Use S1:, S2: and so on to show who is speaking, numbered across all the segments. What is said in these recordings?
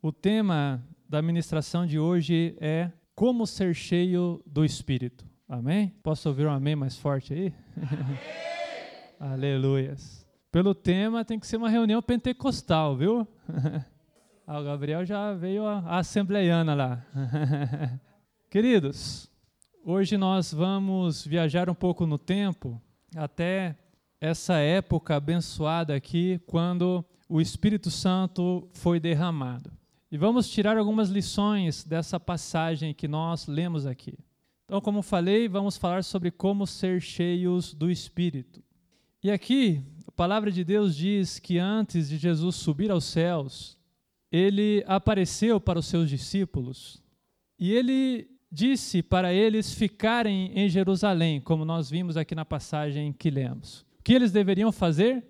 S1: O tema da ministração de hoje é como ser cheio do Espírito. Amém? Posso ouvir um amém mais forte aí? Aleluias. Pelo tema tem que ser uma reunião pentecostal, viu? ah, o Gabriel já veio a, a assembleiana lá. Queridos, hoje nós vamos viajar um pouco no tempo até essa época abençoada aqui, quando o Espírito Santo foi derramado. E vamos tirar algumas lições dessa passagem que nós lemos aqui. Então, como falei, vamos falar sobre como ser cheios do Espírito. E aqui, a palavra de Deus diz que antes de Jesus subir aos céus, ele apareceu para os seus discípulos e ele disse para eles ficarem em Jerusalém, como nós vimos aqui na passagem que lemos. O que eles deveriam fazer?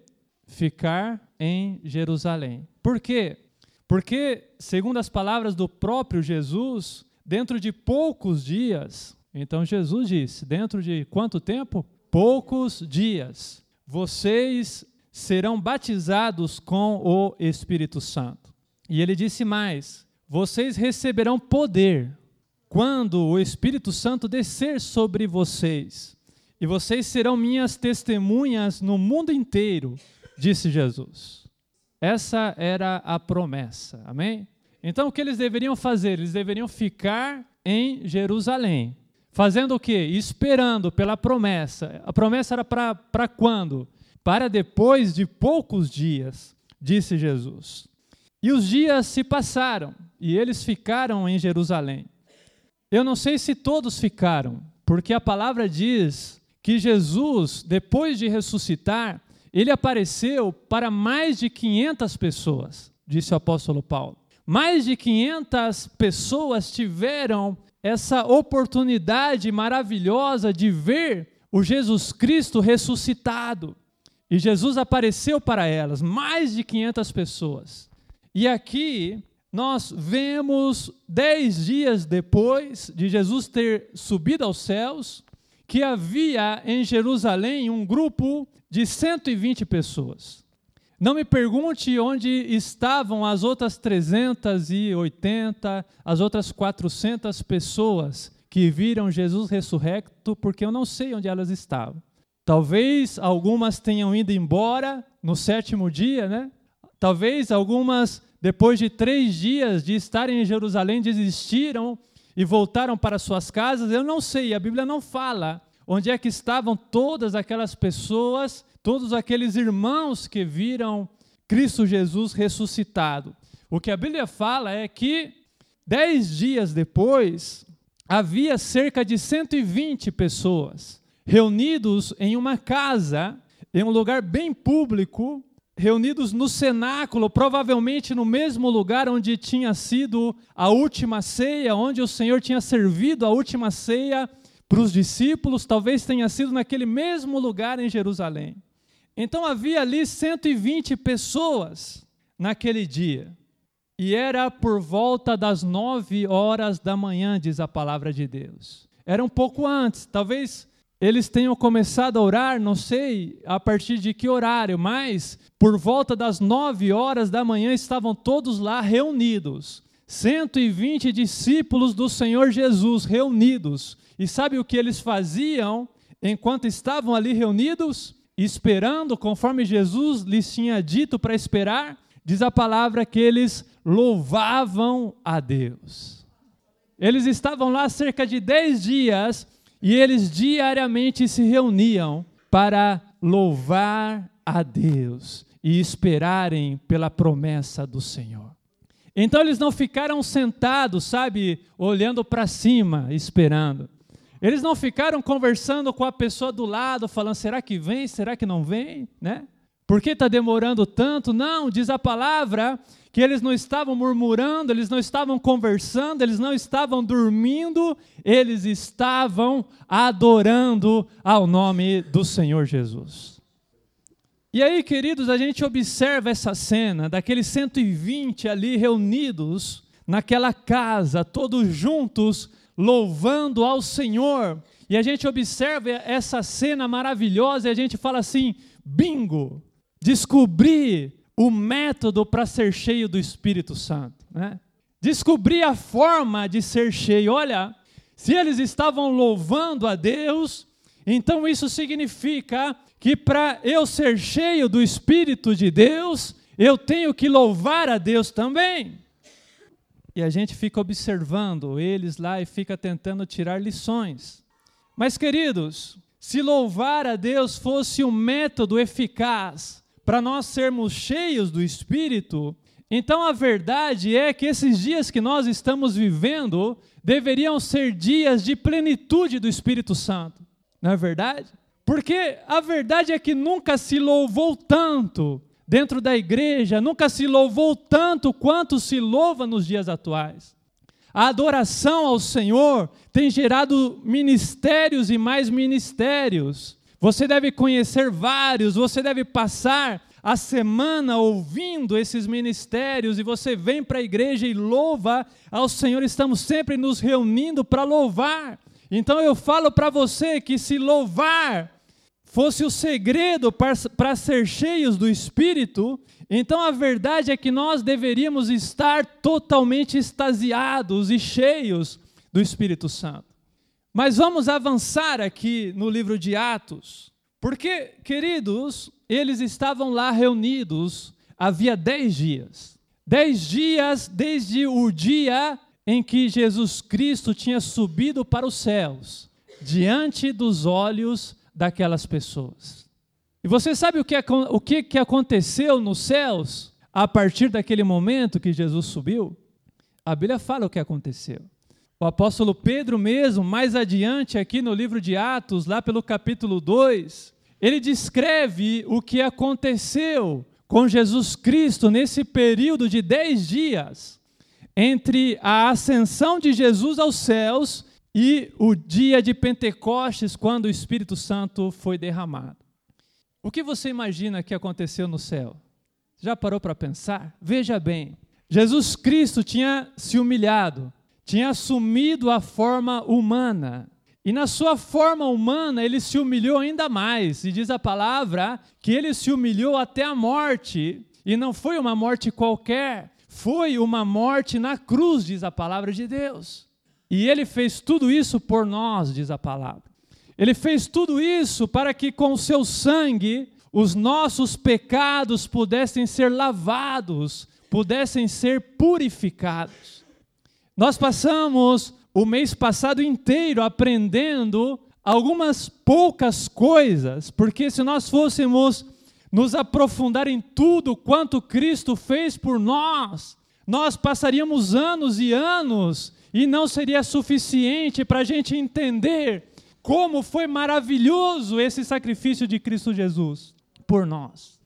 S1: Ficar em Jerusalém. Por quê? Porque, segundo as palavras do próprio Jesus, dentro de poucos dias, então Jesus disse: dentro de quanto tempo? Poucos dias, vocês serão batizados com o Espírito Santo. E ele disse mais: vocês receberão poder quando o Espírito Santo descer sobre vocês, e vocês serão minhas testemunhas no mundo inteiro, disse Jesus. Essa era a promessa, amém? Então o que eles deveriam fazer? Eles deveriam ficar em Jerusalém. Fazendo o quê? Esperando pela promessa. A promessa era para quando? Para depois de poucos dias, disse Jesus. E os dias se passaram e eles ficaram em Jerusalém. Eu não sei se todos ficaram, porque a palavra diz que Jesus, depois de ressuscitar, ele apareceu para mais de 500 pessoas, disse o apóstolo Paulo. Mais de 500 pessoas tiveram essa oportunidade maravilhosa de ver o Jesus Cristo ressuscitado. E Jesus apareceu para elas, mais de 500 pessoas. E aqui nós vemos, dez dias depois de Jesus ter subido aos céus, que havia em Jerusalém um grupo de 120 pessoas. Não me pergunte onde estavam as outras 380, as outras 400 pessoas que viram Jesus ressurrecto, porque eu não sei onde elas estavam. Talvez algumas tenham ido embora no sétimo dia, né? Talvez algumas, depois de três dias de estarem em Jerusalém, desistiram e voltaram para suas casas. Eu não sei, a Bíblia não fala onde é que estavam todas aquelas pessoas, todos aqueles irmãos que viram Cristo Jesus ressuscitado. O que a Bíblia fala é que dez dias depois havia cerca de 120 pessoas reunidos em uma casa, em um lugar bem público, reunidos no cenáculo, provavelmente no mesmo lugar onde tinha sido a última ceia, onde o Senhor tinha servido a última ceia para os discípulos, talvez tenha sido naquele mesmo lugar em Jerusalém. Então havia ali 120 pessoas naquele dia. E era por volta das nove horas da manhã, diz a palavra de Deus. Era um pouco antes, talvez eles tenham começado a orar, não sei a partir de que horário, mas por volta das nove horas da manhã estavam todos lá reunidos. 120 discípulos do Senhor Jesus reunidos e sabe o que eles faziam enquanto estavam ali reunidos, esperando, conforme Jesus lhes tinha dito para esperar? Diz a palavra que eles louvavam a Deus. Eles estavam lá cerca de dez dias e eles diariamente se reuniam para louvar a Deus e esperarem pela promessa do Senhor. Então eles não ficaram sentados, sabe, olhando para cima, esperando. Eles não ficaram conversando com a pessoa do lado, falando: será que vem, será que não vem? Né? Por que está demorando tanto? Não, diz a palavra que eles não estavam murmurando, eles não estavam conversando, eles não estavam dormindo, eles estavam adorando ao nome do Senhor Jesus. E aí, queridos, a gente observa essa cena daqueles 120 ali reunidos naquela casa, todos juntos, louvando ao Senhor. E a gente observa essa cena maravilhosa e a gente fala assim: bingo! Descobri o método para ser cheio do Espírito Santo. Né? Descobrir a forma de ser cheio. Olha, se eles estavam louvando a Deus, então isso significa que para eu ser cheio do Espírito de Deus, eu tenho que louvar a Deus também. E a gente fica observando eles lá e fica tentando tirar lições. Mas, queridos, se louvar a Deus fosse um método eficaz para nós sermos cheios do Espírito, então a verdade é que esses dias que nós estamos vivendo deveriam ser dias de plenitude do Espírito Santo. Não é verdade? Porque a verdade é que nunca se louvou tanto dentro da igreja, nunca se louvou tanto quanto se louva nos dias atuais. A adoração ao Senhor tem gerado ministérios e mais ministérios. Você deve conhecer vários, você deve passar a semana ouvindo esses ministérios e você vem para a igreja e louva ao Senhor. Estamos sempre nos reunindo para louvar. Então eu falo para você que se louvar fosse o segredo para ser cheios do Espírito, então a verdade é que nós deveríamos estar totalmente extasiados e cheios do Espírito Santo. Mas vamos avançar aqui no livro de Atos, porque, queridos, eles estavam lá reunidos havia dez dias. Dez dias desde o dia em que Jesus Cristo tinha subido para os céus, diante dos olhos daquelas pessoas. E você sabe o que, o que, que aconteceu nos céus a partir daquele momento que Jesus subiu? A Bíblia fala o que aconteceu. O apóstolo Pedro, mesmo, mais adiante, aqui no livro de Atos, lá pelo capítulo 2, ele descreve o que aconteceu com Jesus Cristo nesse período de dez dias entre a ascensão de Jesus aos céus e o dia de Pentecostes, quando o Espírito Santo foi derramado. O que você imagina que aconteceu no céu? Já parou para pensar? Veja bem, Jesus Cristo tinha se humilhado, tinha assumido a forma humana. E na sua forma humana, ele se humilhou ainda mais. E diz a palavra que ele se humilhou até a morte. E não foi uma morte qualquer, foi uma morte na cruz, diz a palavra de Deus. E ele fez tudo isso por nós, diz a palavra. Ele fez tudo isso para que com o seu sangue os nossos pecados pudessem ser lavados, pudessem ser purificados. Nós passamos o mês passado inteiro aprendendo algumas poucas coisas, porque se nós fôssemos nos aprofundar em tudo quanto Cristo fez por nós, nós passaríamos anos e anos e não seria suficiente para a gente entender como foi maravilhoso esse sacrifício de Cristo Jesus por nós.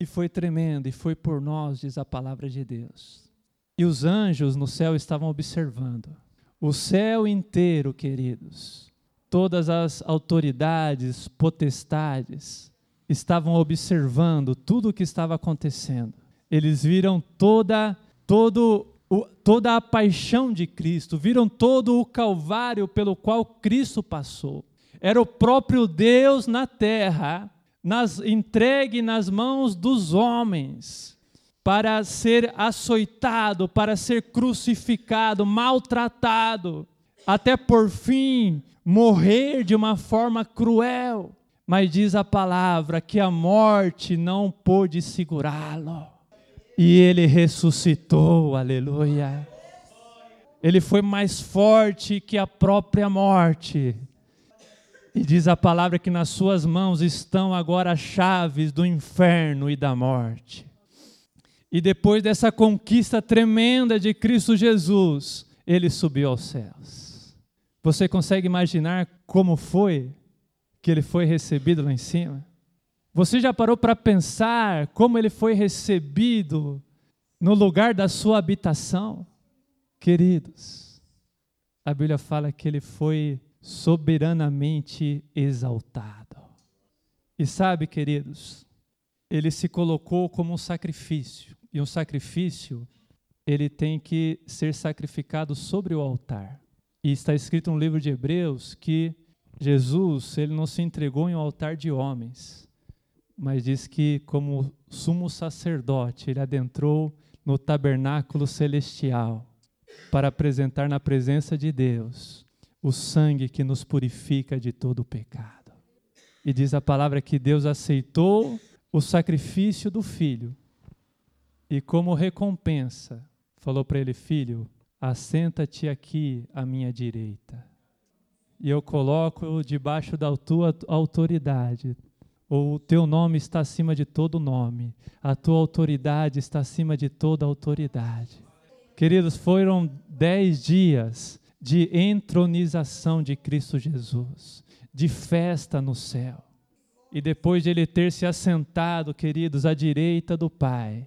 S1: E foi tremendo, e foi por nós, diz a palavra de Deus. E os anjos no céu estavam observando. O céu inteiro, queridos, todas as autoridades, potestades, estavam observando tudo o que estava acontecendo. Eles viram toda todo o, toda a paixão de Cristo, viram todo o calvário pelo qual Cristo passou. Era o próprio Deus na terra, nas, entregue nas mãos dos homens, para ser açoitado, para ser crucificado, maltratado, até por fim morrer de uma forma cruel. Mas diz a palavra que a morte não pôde segurá-lo e ele ressuscitou, aleluia. Ele foi mais forte que a própria morte. E diz a palavra que nas suas mãos estão agora as chaves do inferno e da morte. E depois dessa conquista tremenda de Cristo Jesus, ele subiu aos céus. Você consegue imaginar como foi que ele foi recebido lá em cima? Você já parou para pensar como ele foi recebido no lugar da sua habitação? Queridos, a Bíblia fala que ele foi soberanamente exaltado. E sabe, queridos, ele se colocou como um sacrifício, e um sacrifício ele tem que ser sacrificado sobre o altar. E está escrito no livro de Hebreus que Jesus, ele não se entregou em um altar de homens, mas diz que, como sumo sacerdote, ele adentrou no tabernáculo celestial para apresentar na presença de Deus o sangue que nos purifica de todo o pecado. E diz a palavra que Deus aceitou o sacrifício do filho e, como recompensa, falou para ele: Filho, assenta-te aqui à minha direita. E eu coloco debaixo da tua autoridade. O teu nome está acima de todo nome. A tua autoridade está acima de toda autoridade. Queridos, foram dez dias de entronização de Cristo Jesus, de festa no céu. E depois de ele ter se assentado, queridos, à direita do Pai,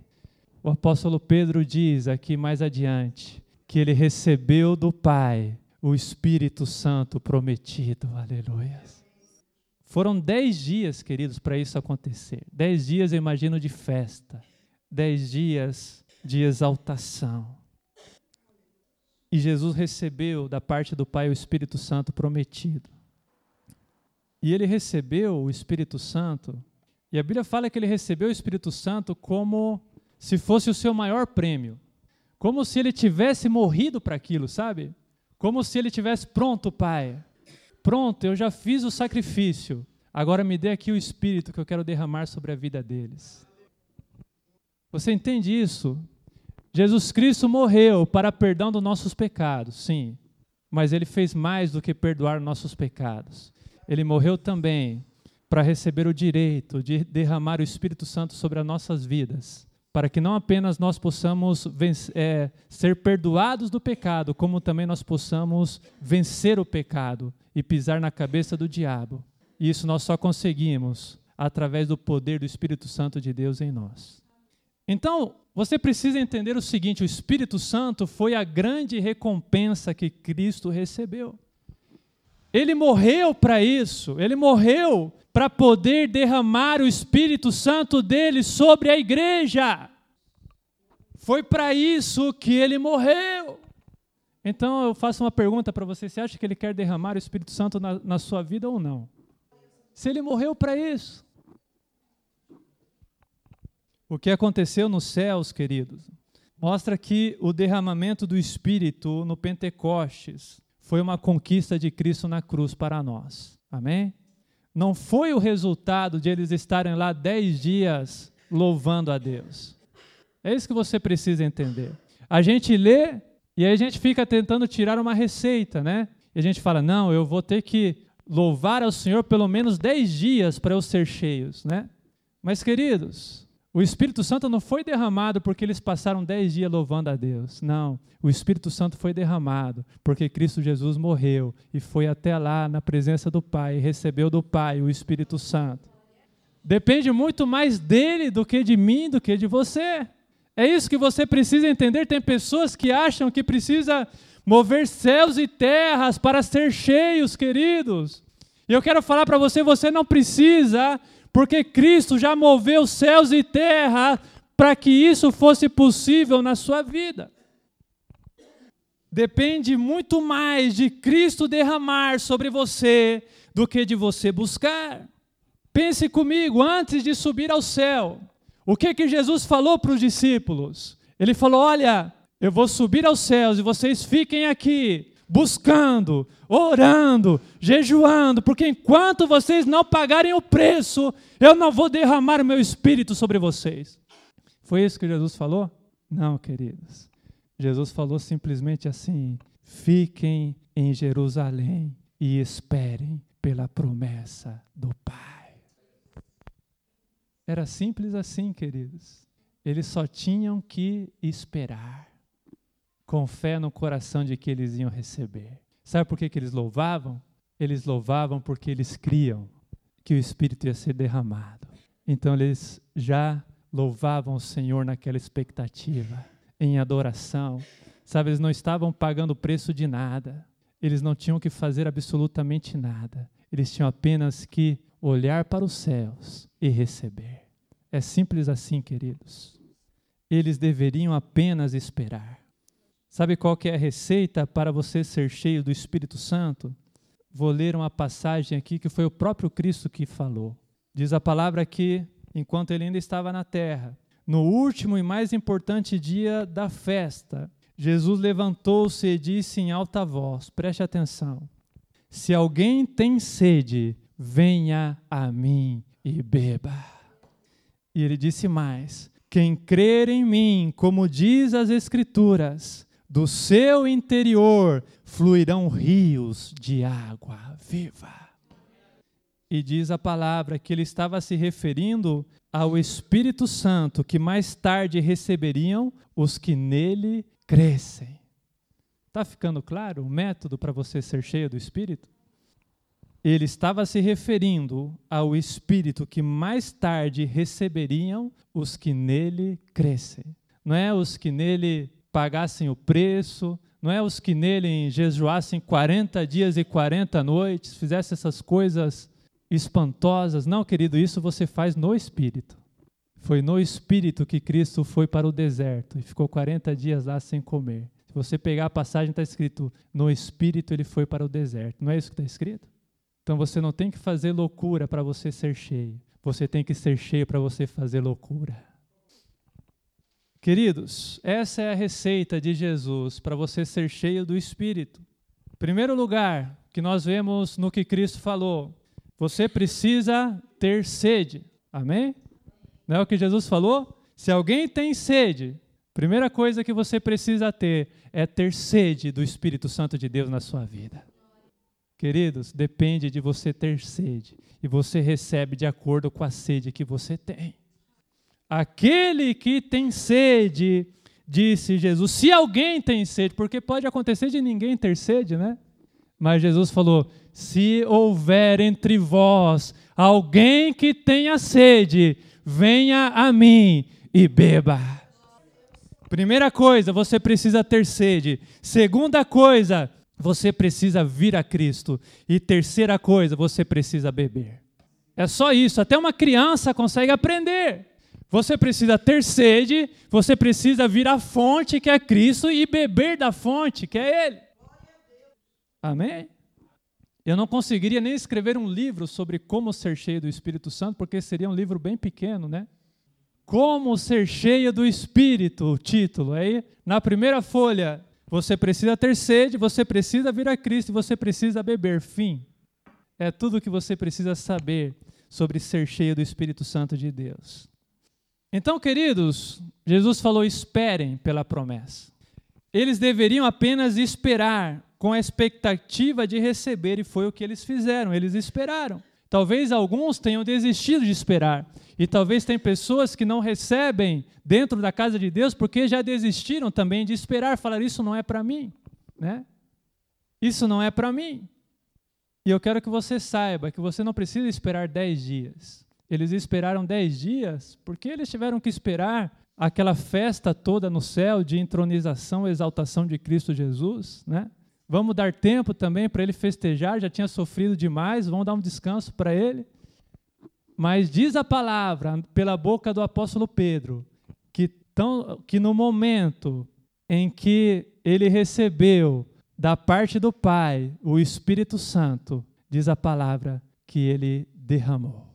S1: o apóstolo Pedro diz aqui mais adiante que ele recebeu do Pai o Espírito Santo prometido. Aleluia. Foram dez dias, queridos, para isso acontecer. Dez dias, eu imagino, de festa. Dez dias de exaltação. E Jesus recebeu da parte do Pai o Espírito Santo prometido. E ele recebeu o Espírito Santo, e a Bíblia fala que ele recebeu o Espírito Santo como se fosse o seu maior prêmio. Como se ele tivesse morrido para aquilo, sabe? Como se ele tivesse pronto, Pai. Pronto, eu já fiz o sacrifício. Agora me dê aqui o Espírito que eu quero derramar sobre a vida deles. Você entende isso? Jesus Cristo morreu para perdão dos nossos pecados, sim, mas ele fez mais do que perdoar nossos pecados. Ele morreu também para receber o direito de derramar o Espírito Santo sobre as nossas vidas, para que não apenas nós possamos vencer, é, ser perdoados do pecado, como também nós possamos vencer o pecado e pisar na cabeça do diabo. E isso nós só conseguimos através do poder do Espírito Santo de Deus em nós. Então, você precisa entender o seguinte: o Espírito Santo foi a grande recompensa que Cristo recebeu. Ele morreu para isso, ele morreu para poder derramar o Espírito Santo dele sobre a igreja. Foi para isso que ele morreu. Então eu faço uma pergunta para você: você acha que ele quer derramar o Espírito Santo na, na sua vida ou não? Se ele morreu para isso. O que aconteceu nos céus, queridos, mostra que o derramamento do Espírito no Pentecostes foi uma conquista de Cristo na cruz para nós. Amém? Não foi o resultado de eles estarem lá dez dias louvando a Deus. É isso que você precisa entender. A gente lê e aí a gente fica tentando tirar uma receita, né? E a gente fala, não, eu vou ter que louvar ao Senhor pelo menos dez dias para eu ser cheios, né? Mas, queridos, o Espírito Santo não foi derramado porque eles passaram dez dias louvando a Deus. Não. O Espírito Santo foi derramado porque Cristo Jesus morreu e foi até lá na presença do Pai e recebeu do Pai o Espírito Santo. Depende muito mais dele do que de mim, do que de você. É isso que você precisa entender. Tem pessoas que acham que precisa mover céus e terras para ser cheios, queridos. E eu quero falar para você: você não precisa porque Cristo já moveu céus e terra para que isso fosse possível na sua vida. Depende muito mais de Cristo derramar sobre você do que de você buscar. Pense comigo, antes de subir ao céu, o que que Jesus falou para os discípulos? Ele falou: Olha, eu vou subir aos céus e vocês fiquem aqui, buscando, orando, jejuando, porque enquanto vocês não pagarem o preço, eu não vou derramar o meu espírito sobre vocês. Foi isso que Jesus falou? Não, queridos. Jesus falou simplesmente assim: fiquem em Jerusalém e esperem pela promessa do Pai. Era simples assim, queridos. Eles só tinham que esperar com fé no coração de que eles iam receber. Sabe por que, que eles louvavam? Eles louvavam porque eles criam que o Espírito ia ser derramado. Então eles já louvavam o Senhor naquela expectativa, em adoração. Sabe, eles não estavam pagando o preço de nada. Eles não tinham que fazer absolutamente nada. Eles tinham apenas que olhar para os céus e receber. É simples assim, queridos. Eles deveriam apenas esperar. Sabe qual que é a receita para você ser cheio do Espírito Santo? Vou ler uma passagem aqui que foi o próprio Cristo que falou. Diz a palavra que, enquanto ele ainda estava na terra, no último e mais importante dia da festa, Jesus levantou-se e disse em alta voz: preste atenção. Se alguém tem sede, venha a mim e beba. E ele disse mais: Quem crer em mim, como diz as Escrituras, do seu interior fluirão rios de água viva. E diz a palavra que ele estava se referindo ao Espírito Santo que mais tarde receberiam os que nele crescem. Está ficando claro o método para você ser cheio do Espírito? Ele estava se referindo ao Espírito que mais tarde receberiam os que nele crescem. Não é os que nele pagassem o preço, não é os que nele jejuassem 40 dias e 40 noites, fizessem essas coisas espantosas. Não, querido, isso você faz no Espírito. Foi no Espírito que Cristo foi para o deserto e ficou 40 dias lá sem comer. Se você pegar a passagem, está escrito: no Espírito ele foi para o deserto. Não é isso que está escrito? Então você não tem que fazer loucura para você ser cheio. Você tem que ser cheio para você fazer loucura. Queridos, essa é a receita de Jesus para você ser cheio do Espírito. Primeiro lugar que nós vemos no que Cristo falou, você precisa ter sede. Amém? Não é o que Jesus falou? Se alguém tem sede, primeira coisa que você precisa ter é ter sede do Espírito Santo de Deus na sua vida. Queridos, depende de você ter sede e você recebe de acordo com a sede que você tem. Aquele que tem sede, disse Jesus, se alguém tem sede, porque pode acontecer de ninguém ter sede, né? Mas Jesus falou: se houver entre vós alguém que tenha sede, venha a mim e beba. Primeira coisa, você precisa ter sede. Segunda coisa, você precisa vir a Cristo. E terceira coisa, você precisa beber. É só isso, até uma criança consegue aprender. Você precisa ter sede, você precisa vir à fonte que é Cristo e beber da fonte que é Ele. Amém? Eu não conseguiria nem escrever um livro sobre como ser cheio do Espírito Santo, porque seria um livro bem pequeno, né? Como ser cheio do Espírito, o título. Aí, na primeira folha, você precisa ter sede, você precisa vir a Cristo, você precisa beber. Fim. É tudo o que você precisa saber sobre ser cheio do Espírito Santo de Deus. Então, queridos, Jesus falou: esperem pela promessa. Eles deveriam apenas esperar com a expectativa de receber, e foi o que eles fizeram, eles esperaram. Talvez alguns tenham desistido de esperar, e talvez tem pessoas que não recebem dentro da casa de Deus porque já desistiram também de esperar, falar isso não é para mim, né? Isso não é para mim. E eu quero que você saiba que você não precisa esperar dez dias. Eles esperaram dez dias porque eles tiveram que esperar aquela festa toda no céu de entronização exaltação de Cristo Jesus, né? Vamos dar tempo também para ele festejar, já tinha sofrido demais, vamos dar um descanso para ele. Mas diz a palavra, pela boca do apóstolo Pedro, que, tão, que no momento em que ele recebeu da parte do Pai o Espírito Santo, diz a palavra que ele derramou.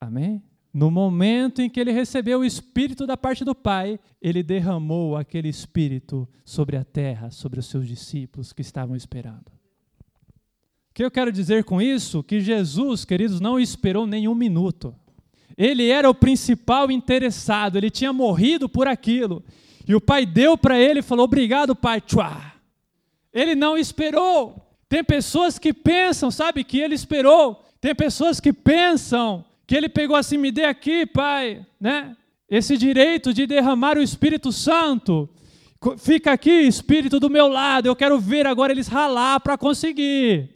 S1: Amém? No momento em que ele recebeu o Espírito da parte do Pai, ele derramou aquele Espírito sobre a terra, sobre os seus discípulos que estavam esperando. O que eu quero dizer com isso? Que Jesus, queridos, não esperou nenhum minuto. Ele era o principal interessado, ele tinha morrido por aquilo. E o pai deu para ele e falou: Obrigado, pai. Tchua. Ele não esperou. Tem pessoas que pensam, sabe, que ele esperou. Tem pessoas que pensam que ele pegou assim, me dê aqui, Pai, né? Esse direito de derramar o Espírito Santo. Fica aqui, Espírito do meu lado, eu quero ver agora eles ralar para conseguir.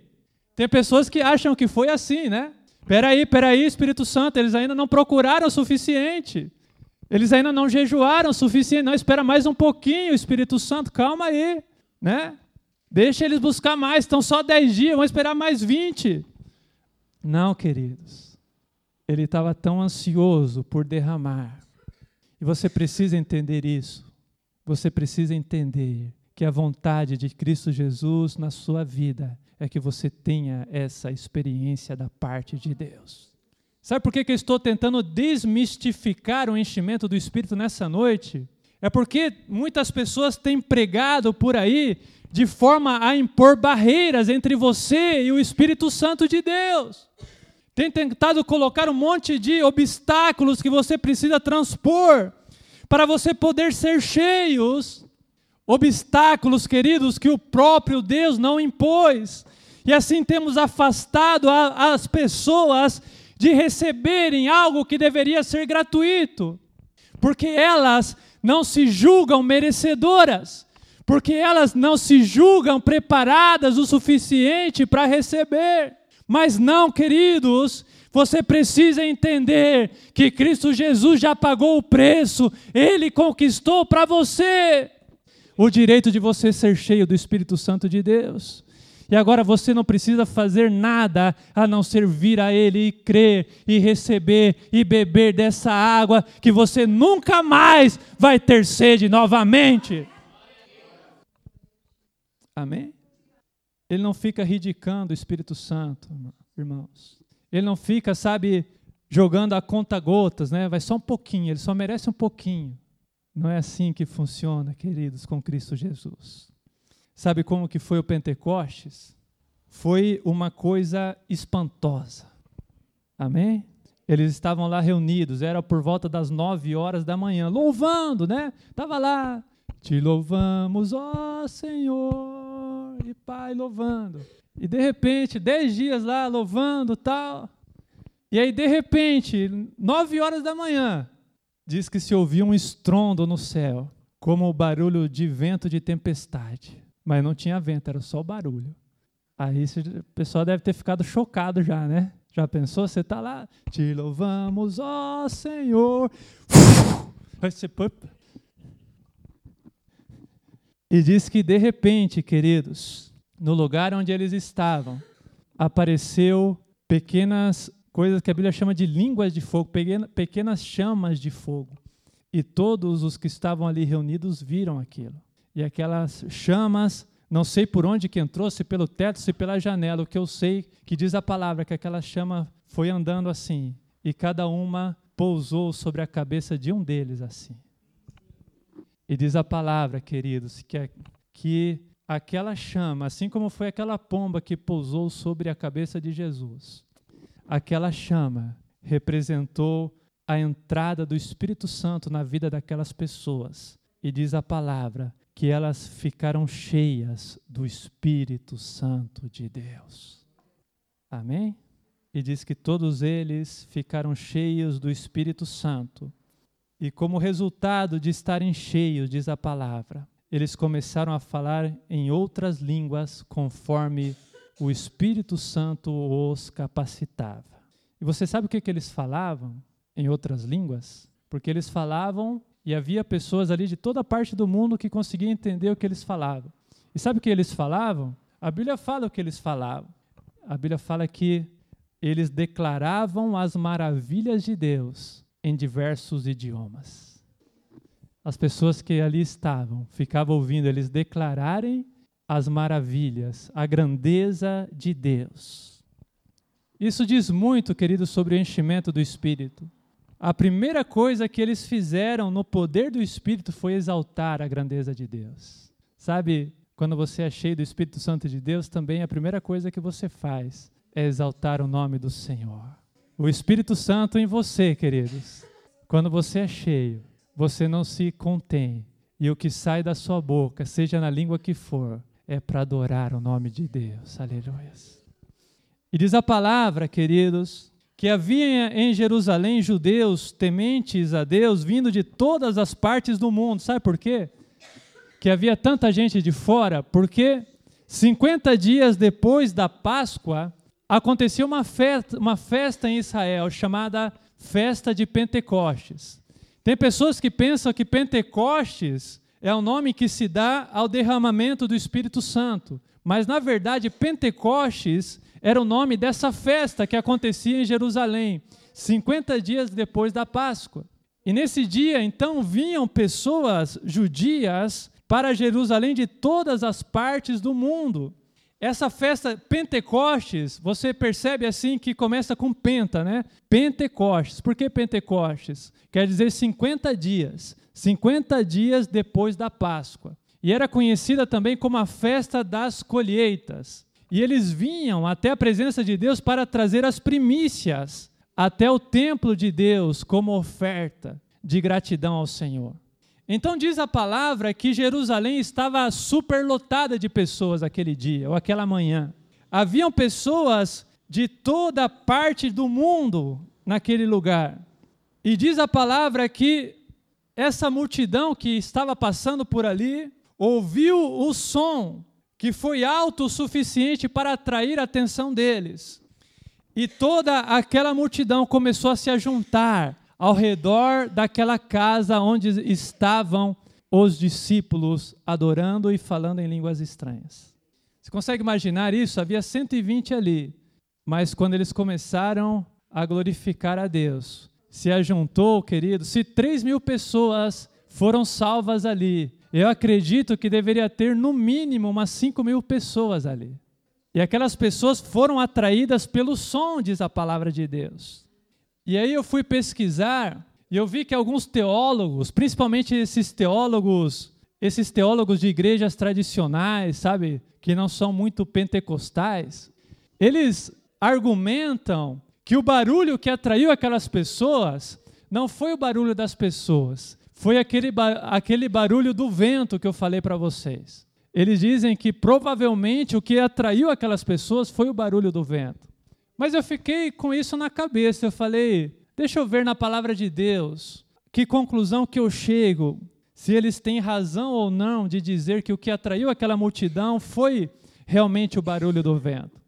S1: Tem pessoas que acham que foi assim, né? Peraí, peraí, Espírito Santo, eles ainda não procuraram o suficiente. Eles ainda não jejuaram o suficiente. Não, espera mais um pouquinho, Espírito Santo, calma aí, né? Deixa eles buscar mais, estão só 10 dias, vão esperar mais 20. Não, queridos ele estava tão ansioso por derramar. E você precisa entender isso. Você precisa entender que a vontade de Cristo Jesus na sua vida é que você tenha essa experiência da parte de Deus. Sabe por que, que eu estou tentando desmistificar o enchimento do Espírito nessa noite? É porque muitas pessoas têm pregado por aí de forma a impor barreiras entre você e o Espírito Santo de Deus. Tem tentado colocar um monte de obstáculos que você precisa transpor para você poder ser cheios. Obstáculos, queridos, que o próprio Deus não impôs. E assim temos afastado a, as pessoas de receberem algo que deveria ser gratuito, porque elas não se julgam merecedoras, porque elas não se julgam preparadas o suficiente para receber. Mas não, queridos, você precisa entender que Cristo Jesus já pagou o preço, ele conquistou para você o direito de você ser cheio do Espírito Santo de Deus. E agora você não precisa fazer nada a não ser vir a Ele e crer e receber e beber dessa água que você nunca mais vai ter sede novamente. Amém? Ele não fica ridicando o Espírito Santo, irmãos. Ele não fica, sabe, jogando a conta gotas, né? Vai só um pouquinho, ele só merece um pouquinho. Não é assim que funciona, queridos, com Cristo Jesus. Sabe como que foi o Pentecostes? Foi uma coisa espantosa. Amém? Eles estavam lá reunidos, era por volta das nove horas da manhã, louvando, né? Estava lá, te louvamos, ó Senhor, e Pai louvando. E de repente, dez dias lá louvando tal. E aí, de repente, nove horas da manhã, diz que se ouvia um estrondo no céu, como o barulho de vento de tempestade. Mas não tinha vento, era só barulho. Aí o pessoal deve ter ficado chocado já, né? Já pensou? Você está lá, te louvamos, ó Senhor. E diz que de repente, queridos, no lugar onde eles estavam, apareceu pequenas coisas que a Bíblia chama de línguas de fogo, pequenas chamas de fogo. E todos os que estavam ali reunidos viram aquilo e aquelas chamas, não sei por onde que entrou, se pelo teto, se pela janela, o que eu sei que diz a palavra que aquela chama foi andando assim, e cada uma pousou sobre a cabeça de um deles assim. E diz a palavra, queridos, que, que aquela chama, assim como foi aquela pomba que pousou sobre a cabeça de Jesus, aquela chama representou a entrada do Espírito Santo na vida daquelas pessoas. E diz a palavra que elas ficaram cheias do Espírito Santo de Deus. Amém? E diz que todos eles ficaram cheios do Espírito Santo. E como resultado de estarem cheios, diz a palavra, eles começaram a falar em outras línguas conforme o Espírito Santo os capacitava. E você sabe o que, que eles falavam em outras línguas? Porque eles falavam e havia pessoas ali de toda parte do mundo que conseguiam entender o que eles falavam. E sabe o que eles falavam? A Bíblia fala o que eles falavam. A Bíblia fala que eles declaravam as maravilhas de Deus em diversos idiomas. As pessoas que ali estavam ficavam ouvindo eles declararem as maravilhas, a grandeza de Deus. Isso diz muito, querido, sobre o enchimento do Espírito a primeira coisa que eles fizeram no poder do Espírito foi exaltar a grandeza de Deus. Sabe, quando você é cheio do Espírito Santo de Deus, também a primeira coisa que você faz é exaltar o nome do Senhor. O Espírito Santo em você, queridos. Quando você é cheio, você não se contém. E o que sai da sua boca, seja na língua que for, é para adorar o nome de Deus. Aleluia. E diz a palavra, queridos, que havia em Jerusalém judeus tementes a Deus vindo de todas as partes do mundo. Sabe por quê? Que havia tanta gente de fora, porque 50 dias depois da Páscoa acontecia uma festa, uma festa em Israel chamada Festa de Pentecostes. Tem pessoas que pensam que Pentecostes é o nome que se dá ao derramamento do Espírito Santo, mas na verdade Pentecostes era o nome dessa festa que acontecia em Jerusalém, 50 dias depois da Páscoa. E nesse dia, então, vinham pessoas judias para Jerusalém de todas as partes do mundo. Essa festa Pentecostes, você percebe assim que começa com penta, né? Pentecostes. Por que Pentecostes? Quer dizer 50 dias. 50 dias depois da Páscoa. E era conhecida também como a festa das colheitas. E eles vinham até a presença de Deus para trazer as primícias até o templo de Deus como oferta de gratidão ao Senhor. Então diz a palavra que Jerusalém estava superlotada de pessoas aquele dia ou aquela manhã. Haviam pessoas de toda parte do mundo naquele lugar. E diz a palavra que essa multidão que estava passando por ali ouviu o som que foi alto o suficiente para atrair a atenção deles. E toda aquela multidão começou a se ajuntar ao redor daquela casa onde estavam os discípulos adorando e falando em línguas estranhas. Você consegue imaginar isso? Havia 120 ali, mas quando eles começaram a glorificar a Deus, se ajuntou, querido, se 3 mil pessoas foram salvas ali, eu acredito que deveria ter no mínimo umas 5 mil pessoas ali. E aquelas pessoas foram atraídas pelo som, diz a palavra de Deus. E aí eu fui pesquisar e eu vi que alguns teólogos, principalmente esses teólogos, esses teólogos de igrejas tradicionais, sabe, que não são muito pentecostais, eles argumentam que o barulho que atraiu aquelas pessoas não foi o barulho das pessoas, foi aquele, aquele barulho do vento que eu falei para vocês. Eles dizem que provavelmente o que atraiu aquelas pessoas foi o barulho do vento. Mas eu fiquei com isso na cabeça. Eu falei, deixa eu ver na palavra de Deus que conclusão que eu chego, se eles têm razão ou não de dizer que o que atraiu aquela multidão foi realmente o barulho do vento.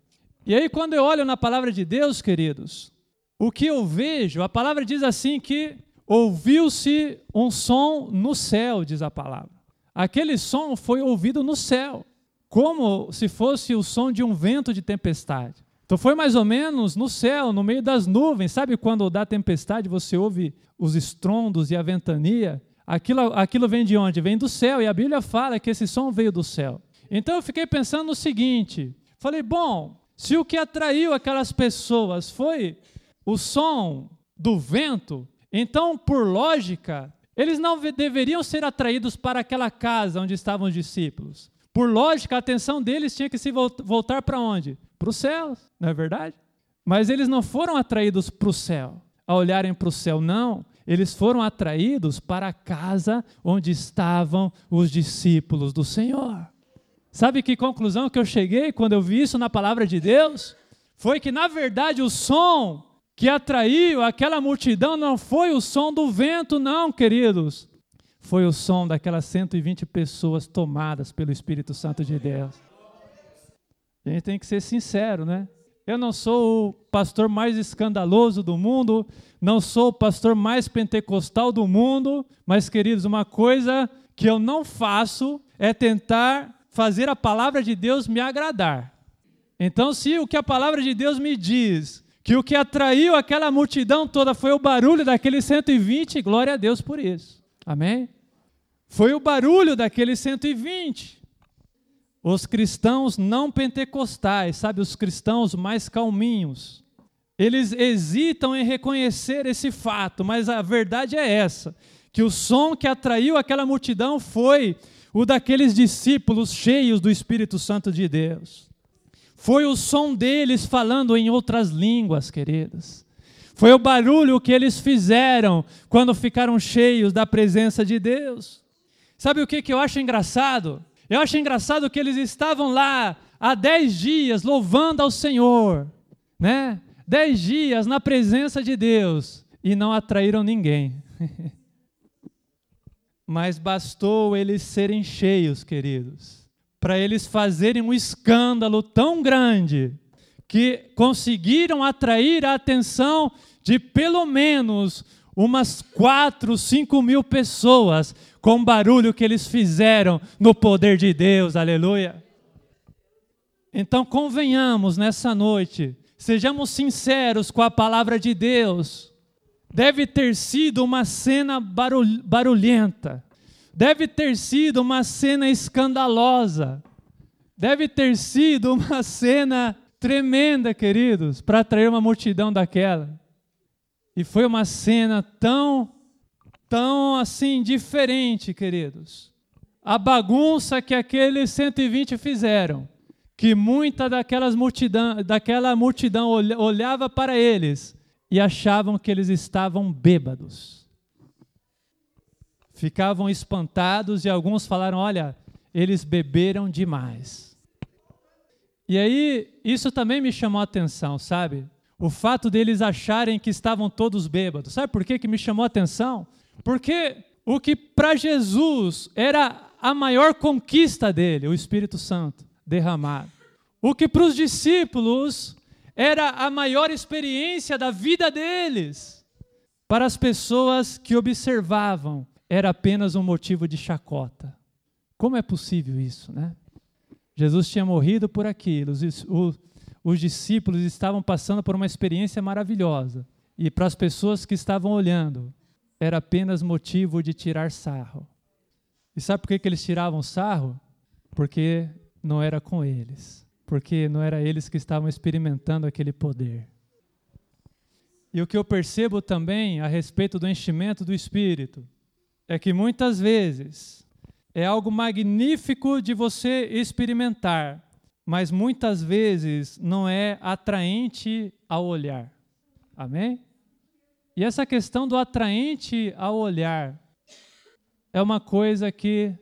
S1: E aí, quando eu olho na palavra de Deus, queridos, o que eu vejo, a palavra diz assim que ouviu-se um som no céu, diz a palavra. Aquele som foi ouvido no céu, como se fosse o som de um vento de tempestade. Então foi mais ou menos no céu, no meio das nuvens. Sabe quando dá tempestade, você ouve os estrondos e a ventania? Aquilo, aquilo vem de onde? Vem do céu. E a Bíblia fala que esse som veio do céu. Então eu fiquei pensando no seguinte: falei, bom, se o que atraiu aquelas pessoas foi o som do vento, então, por lógica, eles não deveriam ser atraídos para aquela casa onde estavam os discípulos. Por lógica, a atenção deles tinha que se voltar para onde? Para o céu, não é verdade? Mas eles não foram atraídos para o céu, a olharem para o céu, não. Eles foram atraídos para a casa onde estavam os discípulos do Senhor. Sabe que conclusão que eu cheguei quando eu vi isso na palavra de Deus? Foi que, na verdade, o som que atraiu aquela multidão não foi o som do vento, não, queridos foi o som daquelas 120 pessoas tomadas pelo Espírito Santo de Deus. A gente tem que ser sincero, né? Eu não sou o pastor mais escandaloso do mundo, não sou o pastor mais pentecostal do mundo, mas, queridos, uma coisa que eu não faço é tentar fazer a palavra de Deus me agradar. Então, se o que a palavra de Deus me diz, que o que atraiu aquela multidão toda foi o barulho daqueles 120, glória a Deus por isso. Amém? Foi o barulho daqueles 120. Os cristãos não pentecostais, sabe, os cristãos mais calminhos, eles hesitam em reconhecer esse fato, mas a verdade é essa: que o som que atraiu aquela multidão foi o daqueles discípulos cheios do Espírito Santo de Deus. Foi o som deles falando em outras línguas, queridas. Foi o barulho que eles fizeram quando ficaram cheios da presença de Deus. Sabe o que, que eu acho engraçado? Eu acho engraçado que eles estavam lá há dez dias louvando ao Senhor, né? Dez dias na presença de Deus e não atraíram ninguém. Mas bastou eles serem cheios, queridos, para eles fazerem um escândalo tão grande que conseguiram atrair a atenção de pelo menos umas quatro, cinco mil pessoas com o barulho que eles fizeram no poder de Deus, aleluia. Então convenhamos nessa noite, sejamos sinceros com a palavra de Deus. Deve ter sido uma cena barulhenta, deve ter sido uma cena escandalosa Deve ter sido uma cena tremenda, queridos, para atrair uma multidão daquela. E foi uma cena tão, tão assim, diferente, queridos. A bagunça que aqueles 120 fizeram, que muita daquelas multidão, daquela multidão olhava para eles e achavam que eles estavam bêbados. Ficavam espantados e alguns falaram: Olha, eles beberam demais. E aí, isso também me chamou a atenção, sabe? O fato deles acharem que estavam todos bêbados. Sabe por que, que me chamou a atenção? Porque o que para Jesus era a maior conquista dele, o Espírito Santo derramado. O que para os discípulos era a maior experiência da vida deles. Para as pessoas que observavam, era apenas um motivo de chacota. Como é possível isso, né? Jesus tinha morrido por aquilo, os, os, os discípulos estavam passando por uma experiência maravilhosa. E para as pessoas que estavam olhando, era apenas motivo de tirar sarro. E sabe por que, que eles tiravam sarro? Porque não era com eles. Porque não era eles que estavam experimentando aquele poder. E o que eu percebo também a respeito do enchimento do Espírito é que muitas vezes é algo magnífico de você experimentar, mas muitas vezes não é atraente ao olhar. Amém? E essa questão do atraente ao olhar é uma coisa que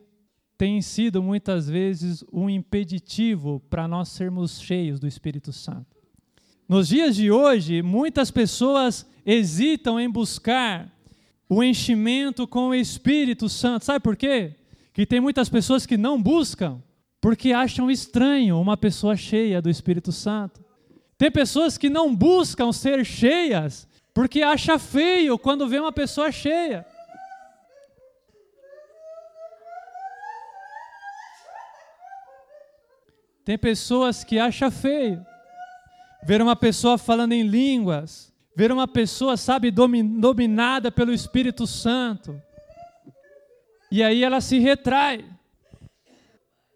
S1: tem sido muitas vezes um impeditivo para nós sermos cheios do Espírito Santo. Nos dias de hoje, muitas pessoas hesitam em buscar o enchimento com o Espírito Santo. Sabe por quê? que tem muitas pessoas que não buscam porque acham estranho uma pessoa cheia do Espírito Santo. Tem pessoas que não buscam ser cheias porque acha feio quando vê uma pessoa cheia. Tem pessoas que acham feio ver uma pessoa falando em línguas, ver uma pessoa, sabe, dominada pelo Espírito Santo. E aí ela se retrai.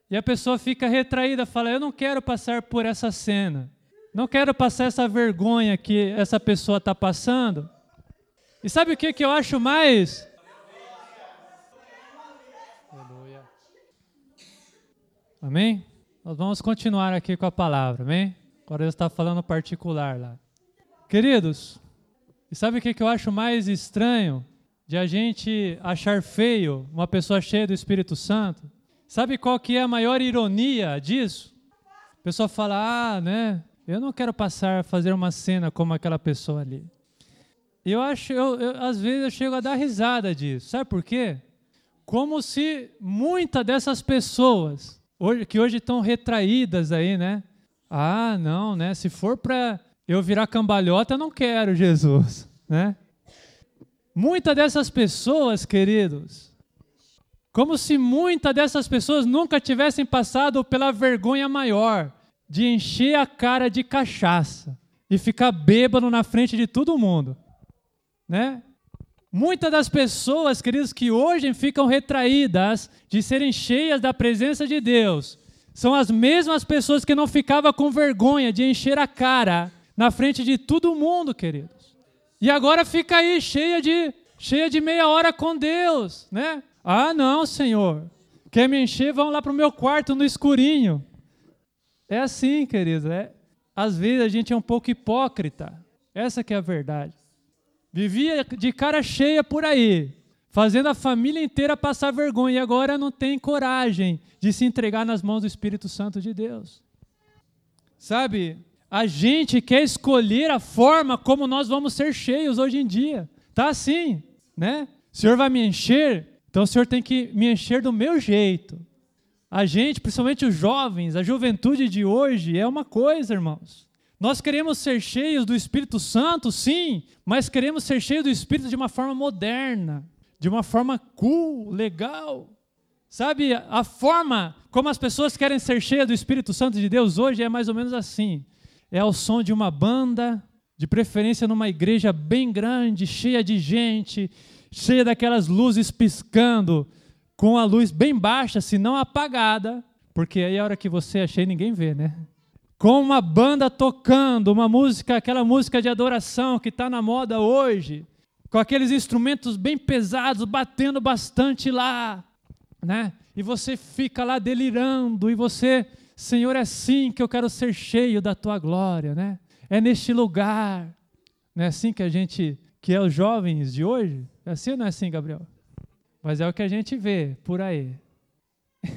S1: E a pessoa fica retraída, fala: Eu não quero passar por essa cena. Não quero passar essa vergonha que essa pessoa está passando. E sabe o que, que eu acho mais? Amém? Nós vamos continuar aqui com a palavra, amém? Agora Deus está falando particular lá. Queridos, e sabe o que, que eu acho mais estranho? de a gente achar feio uma pessoa cheia do Espírito Santo, sabe qual que é a maior ironia disso? A pessoa fala, ah, né, eu não quero passar a fazer uma cena como aquela pessoa ali. Eu acho, eu, eu, às vezes eu chego a dar risada disso. Sabe por quê? Como se muitas dessas pessoas hoje, que hoje estão retraídas aí, né? Ah, não, né? Se for para eu virar cambalhota, eu não quero Jesus, né? Muitas dessas pessoas, queridos, como se muitas dessas pessoas nunca tivessem passado pela vergonha maior de encher a cara de cachaça e ficar bêbado na frente de todo mundo, né? Muitas das pessoas, queridos, que hoje ficam retraídas de serem cheias da presença de Deus, são as mesmas pessoas que não ficavam com vergonha de encher a cara na frente de todo mundo, querido. E agora fica aí cheia de cheia de meia hora com Deus, né? Ah, não, Senhor. Quer me encher? Vão lá para o meu quarto no escurinho. É assim, querido. É, às vezes a gente é um pouco hipócrita. Essa que é a verdade. Vivia de cara cheia por aí, fazendo a família inteira passar vergonha e agora não tem coragem de se entregar nas mãos do Espírito Santo de Deus. Sabe? A gente quer escolher a forma como nós vamos ser cheios hoje em dia. Tá assim, né? O Senhor vai me encher, então o Senhor tem que me encher do meu jeito. A gente, principalmente os jovens, a juventude de hoje é uma coisa, irmãos. Nós queremos ser cheios do Espírito Santo, sim, mas queremos ser cheios do Espírito de uma forma moderna, de uma forma cool, legal. Sabe, a forma como as pessoas querem ser cheias do Espírito Santo de Deus hoje é mais ou menos assim é ao som de uma banda, de preferência numa igreja bem grande, cheia de gente, cheia daquelas luzes piscando, com a luz bem baixa, se não apagada, porque aí a hora que você achei ninguém vê, né? Com uma banda tocando, uma música, aquela música de adoração que está na moda hoje, com aqueles instrumentos bem pesados, batendo bastante lá, né? E você fica lá delirando, e você, Senhor, é assim que eu quero ser cheio da tua glória, né? É neste lugar. Não é assim que a gente, que é os jovens de hoje? É assim ou não é assim, Gabriel? Mas é o que a gente vê por aí.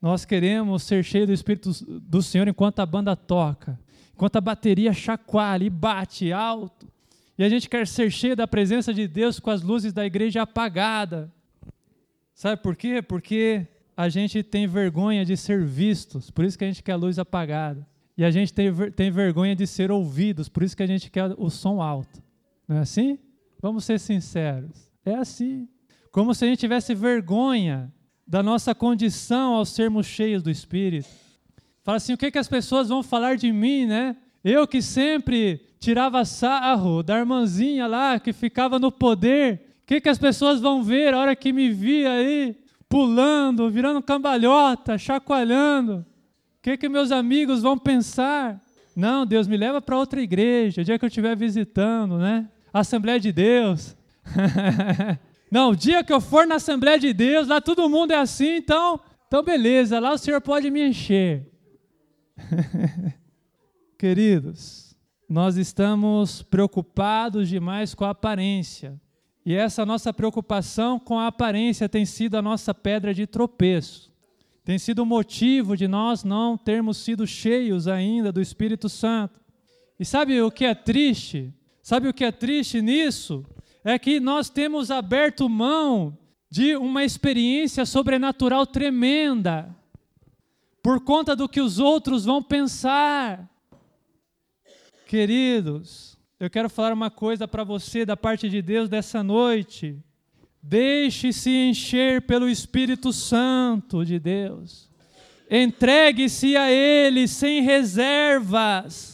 S1: Nós queremos ser cheios do Espírito do Senhor enquanto a banda toca, enquanto a bateria chacoalha e bate alto. E a gente quer ser cheio da presença de Deus com as luzes da igreja apagadas. Sabe por quê? Porque a gente tem vergonha de ser vistos, por isso que a gente quer a luz apagada. E a gente tem, tem vergonha de ser ouvidos, por isso que a gente quer o som alto. Não é assim? Vamos ser sinceros. É assim. Como se a gente tivesse vergonha da nossa condição ao sermos cheios do Espírito. Fala assim: o que, que as pessoas vão falar de mim, né? Eu que sempre tirava sarro da irmãzinha lá que ficava no poder. O que, que as pessoas vão ver a hora que me via aí pulando, virando cambalhota, chacoalhando? O que, que meus amigos vão pensar? Não, Deus me leva para outra igreja, o dia que eu estiver visitando, né? Assembleia de Deus. Não, o dia que eu for na Assembleia de Deus, lá todo mundo é assim, então, então beleza, lá o Senhor pode me encher. Queridos, nós estamos preocupados demais com a aparência. E essa nossa preocupação com a aparência tem sido a nossa pedra de tropeço. Tem sido o motivo de nós não termos sido cheios ainda do Espírito Santo. E sabe o que é triste? Sabe o que é triste nisso? é que nós temos aberto mão de uma experiência sobrenatural tremenda, por conta do que os outros vão pensar. Queridos, eu quero falar uma coisa para você da parte de Deus dessa noite. Deixe-se encher pelo Espírito Santo de Deus. Entregue-se a Ele sem reservas.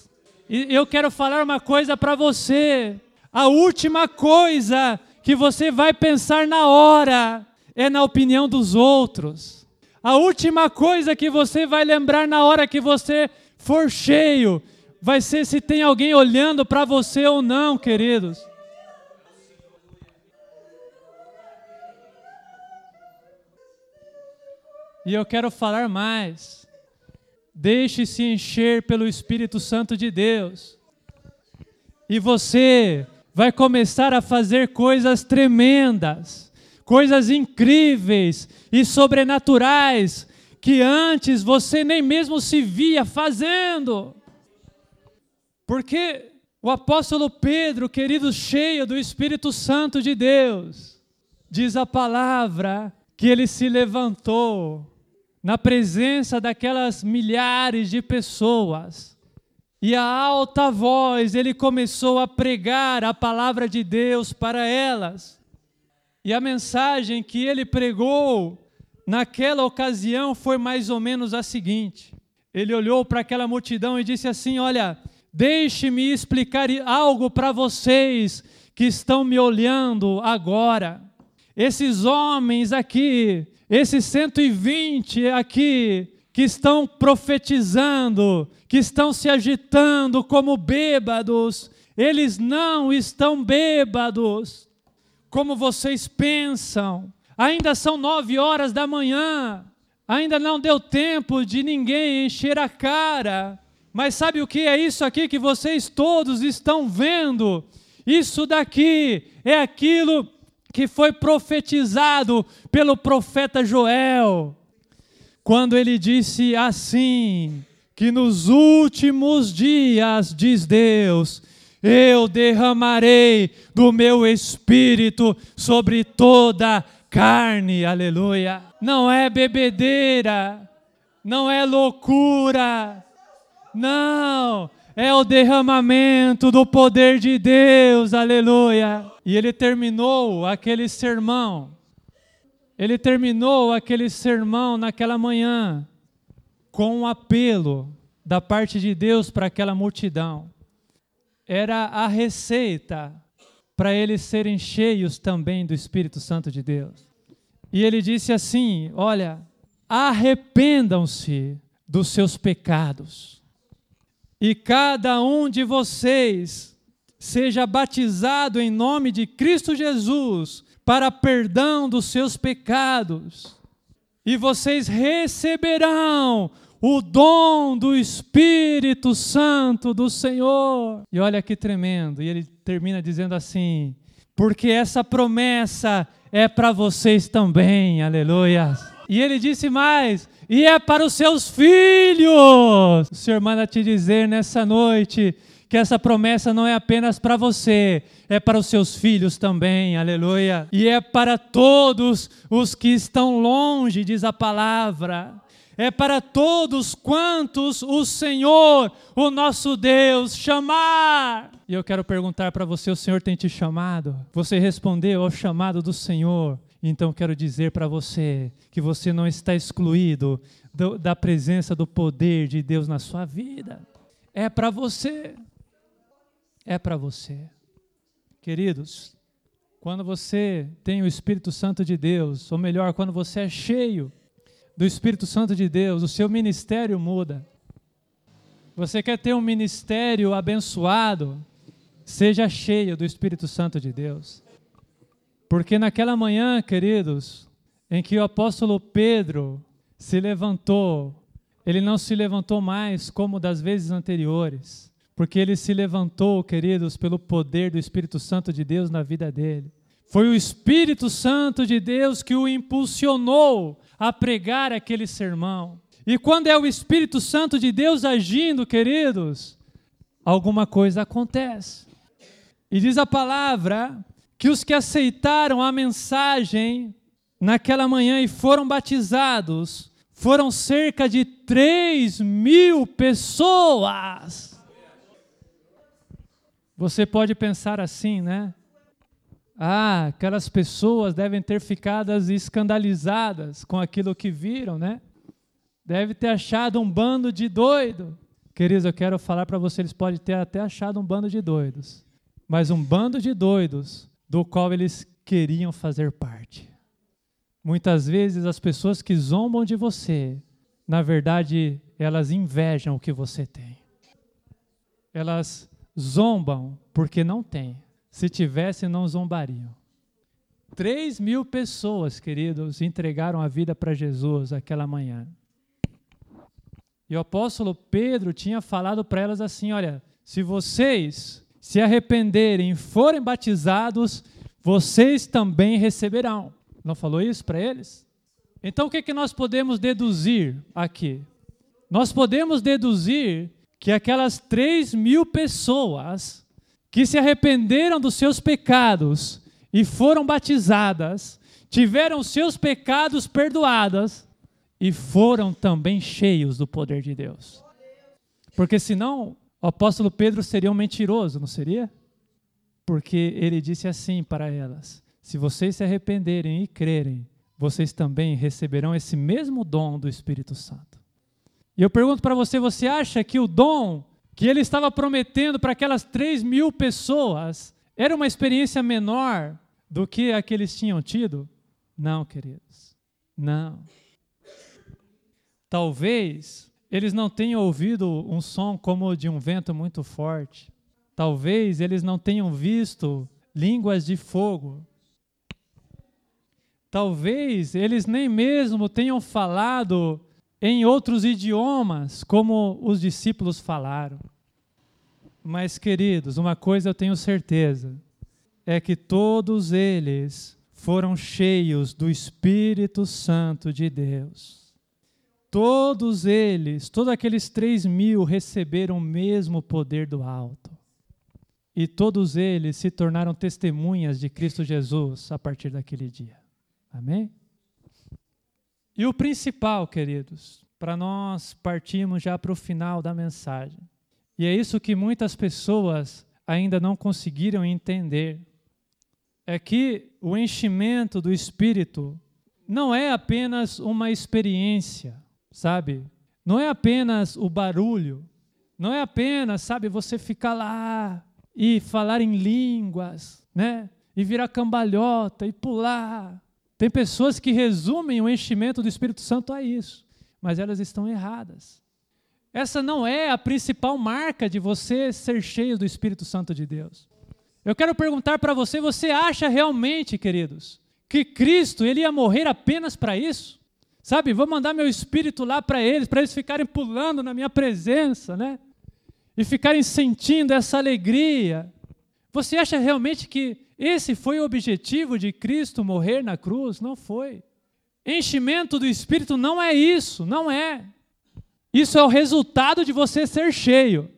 S1: E eu quero falar uma coisa para você. A última coisa que você vai pensar na hora é na opinião dos outros. A última coisa que você vai lembrar na hora que você for cheio vai ser se tem alguém olhando para você ou não, queridos. E eu quero falar mais. Deixe-se encher pelo Espírito Santo de Deus. E você vai começar a fazer coisas tremendas, coisas incríveis e sobrenaturais que antes você nem mesmo se via fazendo. Porque o apóstolo Pedro, querido, cheio do Espírito Santo de Deus, diz a palavra que ele se levantou na presença daquelas milhares de pessoas e a alta voz ele começou a pregar a palavra de Deus para elas. E a mensagem que ele pregou naquela ocasião foi mais ou menos a seguinte: ele olhou para aquela multidão e disse assim: Olha, deixe-me explicar algo para vocês que estão me olhando agora. Esses homens aqui, esses 120 aqui, que estão profetizando, que estão se agitando como bêbados, eles não estão bêbados, como vocês pensam. Ainda são nove horas da manhã, ainda não deu tempo de ninguém encher a cara. Mas sabe o que é isso aqui que vocês todos estão vendo? Isso daqui é aquilo que foi profetizado pelo profeta Joel quando ele disse assim: que nos últimos dias, diz Deus, eu derramarei do meu espírito sobre toda carne, aleluia. Não é bebedeira, não é loucura, não, é o derramamento do poder de Deus, aleluia. E ele terminou aquele sermão ele terminou aquele sermão naquela manhã com um apelo da parte de Deus para aquela multidão. Era a receita para eles serem cheios também do Espírito Santo de Deus. E ele disse assim: Olha, arrependam-se dos seus pecados. E cada um de vocês seja batizado em nome de Cristo Jesus para perdão dos seus pecados. E vocês receberão o dom do Espírito Santo do Senhor. E olha que tremendo. E ele termina dizendo assim: porque essa promessa é para vocês também. Aleluia. E ele disse mais: e é para os seus filhos. O Senhor manda te dizer nessa noite que essa promessa não é apenas para você, é para os seus filhos também, aleluia. E é para todos os que estão longe, diz a palavra. É para todos quantos o Senhor, o nosso Deus, chamar. E eu quero perguntar para você: o Senhor tem te chamado? Você respondeu ao chamado do Senhor? Então quero dizer para você que você não está excluído do, da presença do poder de Deus na sua vida. É para você. É para você. Queridos, quando você tem o Espírito Santo de Deus, ou melhor, quando você é cheio do Espírito Santo de Deus, o seu ministério muda. Você quer ter um ministério abençoado? Seja cheio do Espírito Santo de Deus. Porque naquela manhã, queridos, em que o apóstolo Pedro se levantou, ele não se levantou mais como das vezes anteriores, porque ele se levantou, queridos, pelo poder do Espírito Santo de Deus na vida dele. Foi o Espírito Santo de Deus que o impulsionou a pregar aquele sermão. E quando é o Espírito Santo de Deus agindo, queridos, alguma coisa acontece. E diz a palavra que os que aceitaram a mensagem naquela manhã e foram batizados foram cerca de 3 mil pessoas. Você pode pensar assim, né? Ah, aquelas pessoas devem ter ficado escandalizadas com aquilo que viram, né? Deve ter achado um bando de doido. Queridos, eu quero falar para vocês, eles podem ter até achado um bando de doidos. Mas um bando de doidos do qual eles queriam fazer parte. Muitas vezes as pessoas que zombam de você, na verdade, elas invejam o que você tem. Elas zombam porque não têm. Se tivesse, não zombariam. Três mil pessoas, queridos, entregaram a vida para Jesus aquela manhã. E o apóstolo Pedro tinha falado para elas assim: olha, se vocês se arrependerem e forem batizados, vocês também receberão. Não falou isso para eles? Então o que, que nós podemos deduzir aqui? Nós podemos deduzir que aquelas três mil pessoas que se arrependeram dos seus pecados e foram batizadas, tiveram seus pecados perdoados e foram também cheios do poder de Deus. Porque senão o apóstolo Pedro seria um mentiroso, não seria? Porque ele disse assim para elas: Se vocês se arrependerem e crerem, vocês também receberão esse mesmo dom do Espírito Santo. E eu pergunto para você: você acha que o dom que ele estava prometendo para aquelas 3 mil pessoas era uma experiência menor do que a que eles tinham tido? Não, queridos. Não. Talvez eles não tenham ouvido um som como de um vento muito forte. Talvez eles não tenham visto línguas de fogo. Talvez eles nem mesmo tenham falado em outros idiomas, como os discípulos falaram. Mas, queridos, uma coisa eu tenho certeza: é que todos eles foram cheios do Espírito Santo de Deus. Todos eles, todos aqueles três mil receberam o mesmo poder do alto. E todos eles se tornaram testemunhas de Cristo Jesus a partir daquele dia. Amém? E o principal, queridos, para nós partirmos já para o final da mensagem. E é isso que muitas pessoas ainda não conseguiram entender. É que o enchimento do Espírito não é apenas uma experiência, sabe? Não é apenas o barulho, não é apenas, sabe, você ficar lá e falar em línguas, né? E virar cambalhota e pular. Tem pessoas que resumem o enchimento do Espírito Santo a isso, mas elas estão erradas. Essa não é a principal marca de você ser cheio do Espírito Santo de Deus. Eu quero perguntar para você, você acha realmente, queridos, que Cristo ele ia morrer apenas para isso? Sabe, vou mandar meu espírito lá para eles, para eles ficarem pulando na minha presença, né? E ficarem sentindo essa alegria. Você acha realmente que esse foi o objetivo de Cristo morrer na cruz? Não foi. Enchimento do espírito não é isso, não é. Isso é o resultado de você ser cheio.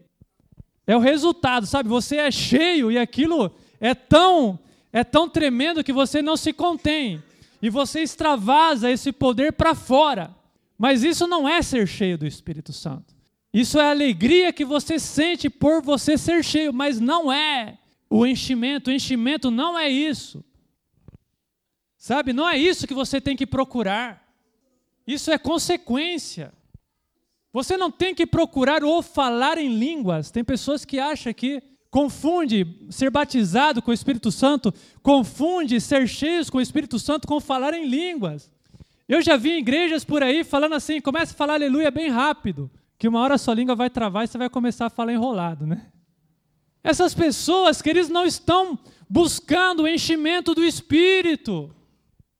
S1: É o resultado, sabe? Você é cheio e aquilo é tão é tão tremendo que você não se contém e você extravasa esse poder para fora. Mas isso não é ser cheio do Espírito Santo. Isso é a alegria que você sente por você ser cheio, mas não é o enchimento. O enchimento não é isso. Sabe? Não é isso que você tem que procurar. Isso é consequência. Você não tem que procurar ou falar em línguas. Tem pessoas que acham que confunde ser batizado com o Espírito Santo, confunde ser cheios com o Espírito Santo com falar em línguas. Eu já vi igrejas por aí falando assim, começa a falar aleluia bem rápido, que uma hora a sua língua vai travar e você vai começar a falar enrolado, né? Essas pessoas, queridos, não estão buscando o enchimento do Espírito.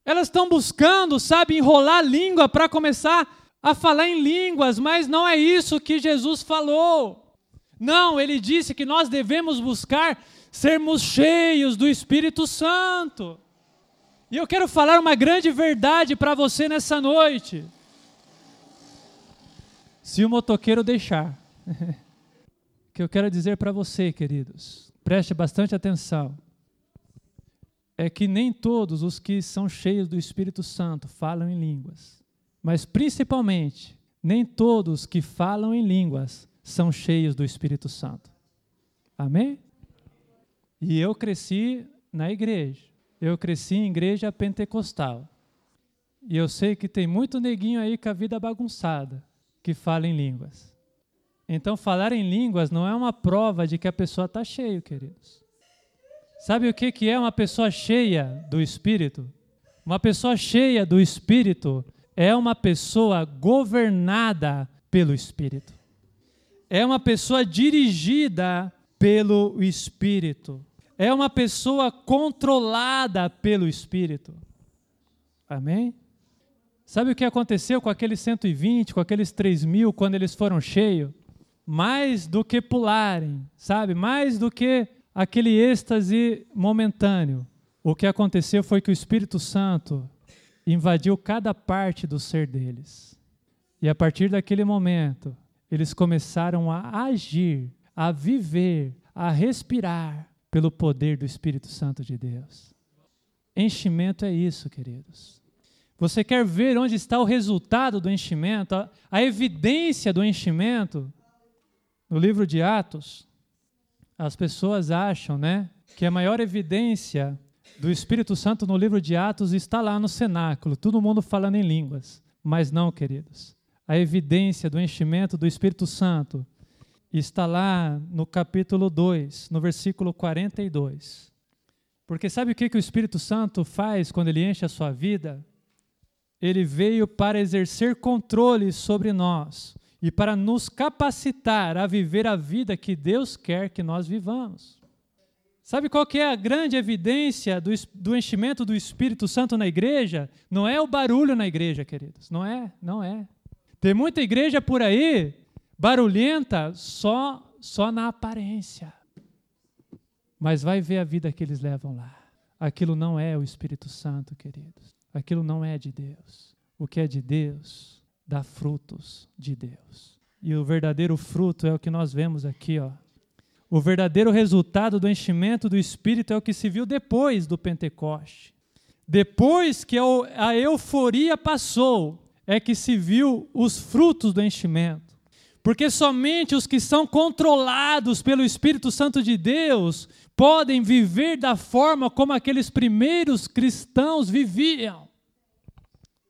S1: Elas estão buscando, sabe, enrolar a língua para começar a falar em línguas, mas não é isso que Jesus falou. Não, ele disse que nós devemos buscar sermos cheios do Espírito Santo. E eu quero falar uma grande verdade para você nessa noite. Se o motoqueiro deixar, o que eu quero dizer para você, queridos, preste bastante atenção, é que nem todos os que são cheios do Espírito Santo falam em línguas, mas principalmente, nem todos que falam em línguas são cheios do Espírito Santo. Amém? E eu cresci na igreja. Eu cresci em igreja pentecostal. E eu sei que tem muito neguinho aí com a vida bagunçada, que fala em línguas. Então, falar em línguas não é uma prova de que a pessoa está cheia, queridos. Sabe o que, é uma pessoa cheia do Espírito? Uma pessoa cheia do Espírito é uma pessoa governada pelo Espírito é uma pessoa dirigida pelo Espírito. É uma pessoa controlada pelo Espírito. Amém? Sabe o que aconteceu com aqueles 120, com aqueles 3 mil, quando eles foram cheios? Mais do que pularem, sabe? Mais do que aquele êxtase momentâneo. O que aconteceu foi que o Espírito Santo invadiu cada parte do ser deles. E a partir daquele momento, eles começaram a agir, a viver, a respirar pelo poder do Espírito Santo de Deus. Enchimento é isso, queridos. Você quer ver onde está o resultado do enchimento, a, a evidência do enchimento? No livro de Atos, as pessoas acham, né, que a maior evidência do Espírito Santo no livro de Atos está lá no cenáculo, todo mundo falando em línguas. Mas não, queridos a evidência do enchimento do Espírito Santo está lá no capítulo 2, no versículo 42. Porque sabe o que, que o Espírito Santo faz quando ele enche a sua vida? Ele veio para exercer controle sobre nós e para nos capacitar a viver a vida que Deus quer que nós vivamos. Sabe qual que é a grande evidência do, do enchimento do Espírito Santo na igreja? Não é o barulho na igreja, queridos. Não é, não é. Tem muita igreja por aí barulhenta só só na aparência. Mas vai ver a vida que eles levam lá. Aquilo não é o Espírito Santo, queridos. Aquilo não é de Deus. O que é de Deus dá frutos de Deus. E o verdadeiro fruto é o que nós vemos aqui, ó. O verdadeiro resultado do enchimento do Espírito é o que se viu depois do Pentecoste. Depois que a euforia passou, é que se viu os frutos do enchimento. Porque somente os que são controlados pelo Espírito Santo de Deus podem viver da forma como aqueles primeiros cristãos viviam.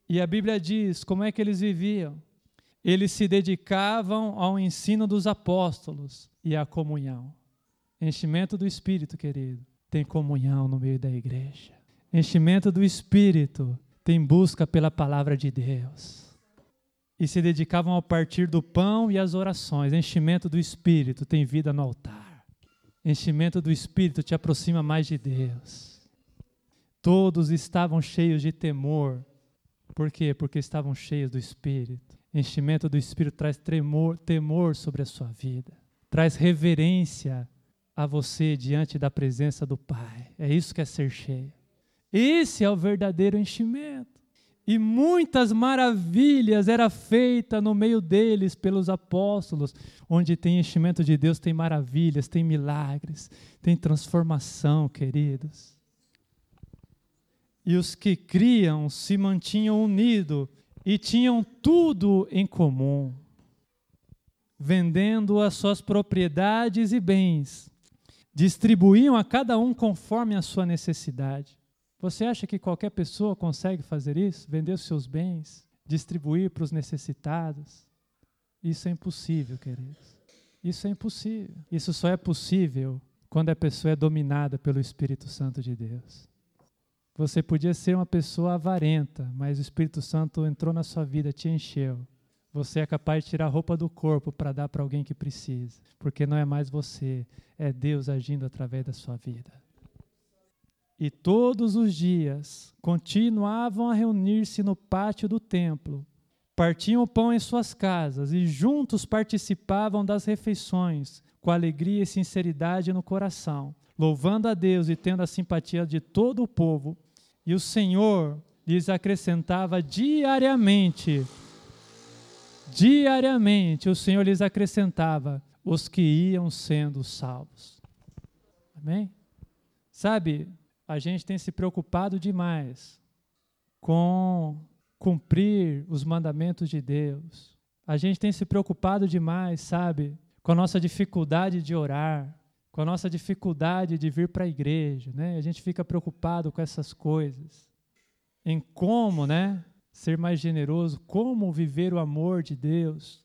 S1: E a Bíblia diz como é que eles viviam. Eles se dedicavam ao ensino dos apóstolos e à comunhão. Enchimento do Espírito, querido, tem comunhão no meio da igreja. Enchimento do Espírito tem busca pela palavra de Deus. E se dedicavam ao partir do pão e às orações. Enchimento do Espírito tem vida no altar. Enchimento do Espírito te aproxima mais de Deus. Todos estavam cheios de temor. Por quê? Porque estavam cheios do Espírito. Enchimento do Espírito traz tremor, temor sobre a sua vida, traz reverência a você diante da presença do Pai. É isso que é ser cheio. Esse é o verdadeiro enchimento. E muitas maravilhas era feita no meio deles pelos apóstolos. Onde tem enchimento de Deus, tem maravilhas, tem milagres, tem transformação, queridos. E os que criam se mantinham unidos e tinham tudo em comum, vendendo as suas propriedades e bens, distribuíam a cada um conforme a sua necessidade. Você acha que qualquer pessoa consegue fazer isso? Vender os seus bens, distribuir para os necessitados? Isso é impossível, queridos. Isso é impossível. Isso só é possível quando a pessoa é dominada pelo Espírito Santo de Deus. Você podia ser uma pessoa avarenta, mas o Espírito Santo entrou na sua vida, te encheu. Você é capaz de tirar a roupa do corpo para dar para alguém que precisa, porque não é mais você, é Deus agindo através da sua vida. E todos os dias continuavam a reunir-se no pátio do templo, partiam o pão em suas casas e juntos participavam das refeições, com alegria e sinceridade no coração, louvando a Deus e tendo a simpatia de todo o povo e o Senhor lhes acrescentava diariamente, diariamente, o Senhor lhes acrescentava os que iam sendo salvos. Amém? Sabe, a gente tem se preocupado demais com cumprir os mandamentos de Deus. A gente tem se preocupado demais, sabe, com a nossa dificuldade de orar com a nossa dificuldade de vir para a igreja, né? A gente fica preocupado com essas coisas, em como, né, ser mais generoso, como viver o amor de Deus,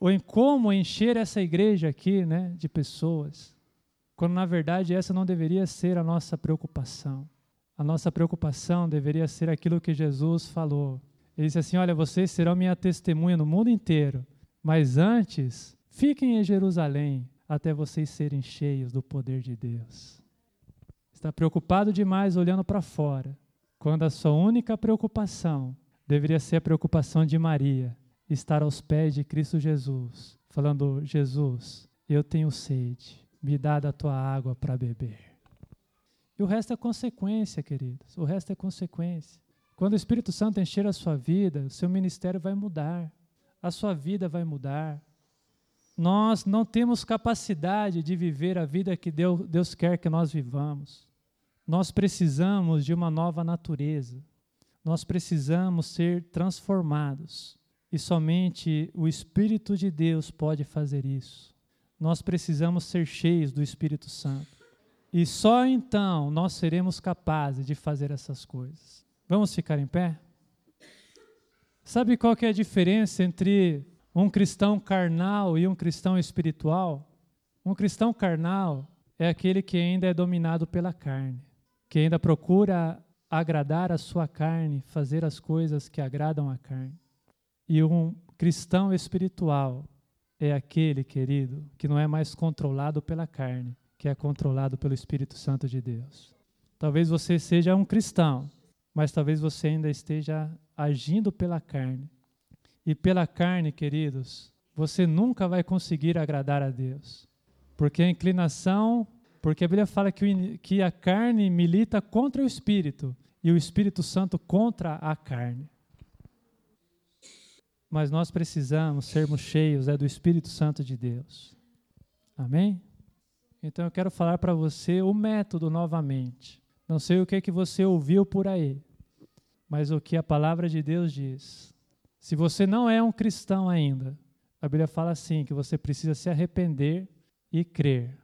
S1: ou em como encher essa igreja aqui, né, de pessoas, quando na verdade essa não deveria ser a nossa preocupação. A nossa preocupação deveria ser aquilo que Jesus falou. Ele disse assim: Olha, vocês serão minha testemunha no mundo inteiro, mas antes fiquem em Jerusalém até vocês serem cheios do poder de Deus. Está preocupado demais olhando para fora, quando a sua única preocupação deveria ser a preocupação de Maria, estar aos pés de Cristo Jesus, falando: Jesus, eu tenho sede, me dá da tua água para beber. E o resto é consequência, queridos, o resto é consequência. Quando o Espírito Santo encher a sua vida, o seu ministério vai mudar, a sua vida vai mudar, nós não temos capacidade de viver a vida que Deus, Deus quer que nós vivamos. Nós precisamos de uma nova natureza. Nós precisamos ser transformados. E somente o Espírito de Deus pode fazer isso. Nós precisamos ser cheios do Espírito Santo. E só então nós seremos capazes de fazer essas coisas. Vamos ficar em pé? Sabe qual que é a diferença entre um cristão carnal e um cristão espiritual. Um cristão carnal é aquele que ainda é dominado pela carne, que ainda procura agradar a sua carne, fazer as coisas que agradam a carne. E um cristão espiritual é aquele, querido, que não é mais controlado pela carne, que é controlado pelo Espírito Santo de Deus. Talvez você seja um cristão, mas talvez você ainda esteja agindo pela carne e pela carne, queridos, você nunca vai conseguir agradar a Deus. Porque a inclinação, porque a Bíblia fala que, que a carne milita contra o Espírito e o Espírito Santo contra a carne. Mas nós precisamos sermos cheios é do Espírito Santo de Deus. Amém? Então eu quero falar para você o método novamente. Não sei o que que você ouviu por aí, mas o que a palavra de Deus diz. Se você não é um cristão ainda, a Bíblia fala assim: que você precisa se arrepender e crer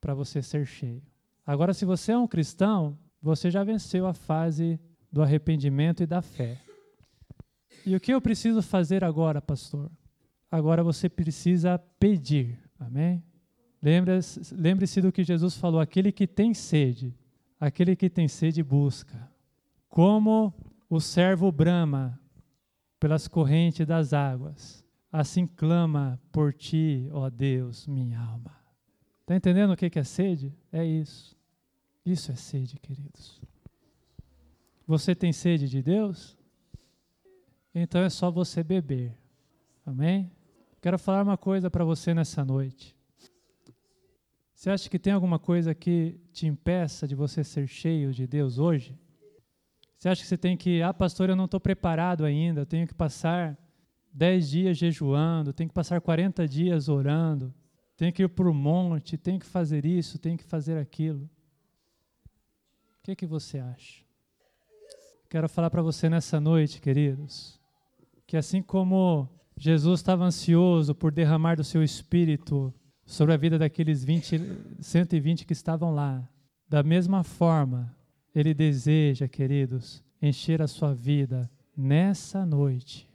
S1: para você ser cheio. Agora, se você é um cristão, você já venceu a fase do arrependimento e da fé. E o que eu preciso fazer agora, pastor? Agora você precisa pedir. Amém? Lembre-se do que Jesus falou: aquele que tem sede, Aquele que tem sede busca. Como o servo brama pelas correntes das águas, assim clama por ti, ó Deus, minha alma. Está entendendo o que é sede? É isso. Isso é sede, queridos. Você tem sede de Deus? Então é só você beber. Amém? Quero falar uma coisa para você nessa noite. Você acha que tem alguma coisa que te impeça de você ser cheio de Deus hoje? Você acha que você tem que, ah, pastor, eu não estou preparado ainda, eu tenho que passar 10 dias jejuando, tenho que passar 40 dias orando, tenho que ir para o monte, tenho que fazer isso, tenho que fazer aquilo. O que, que você acha? Quero falar para você nessa noite, queridos, que assim como Jesus estava ansioso por derramar do seu espírito sobre a vida daqueles 20, 120 que estavam lá, da mesma forma, ele deseja, queridos, encher a sua vida nessa noite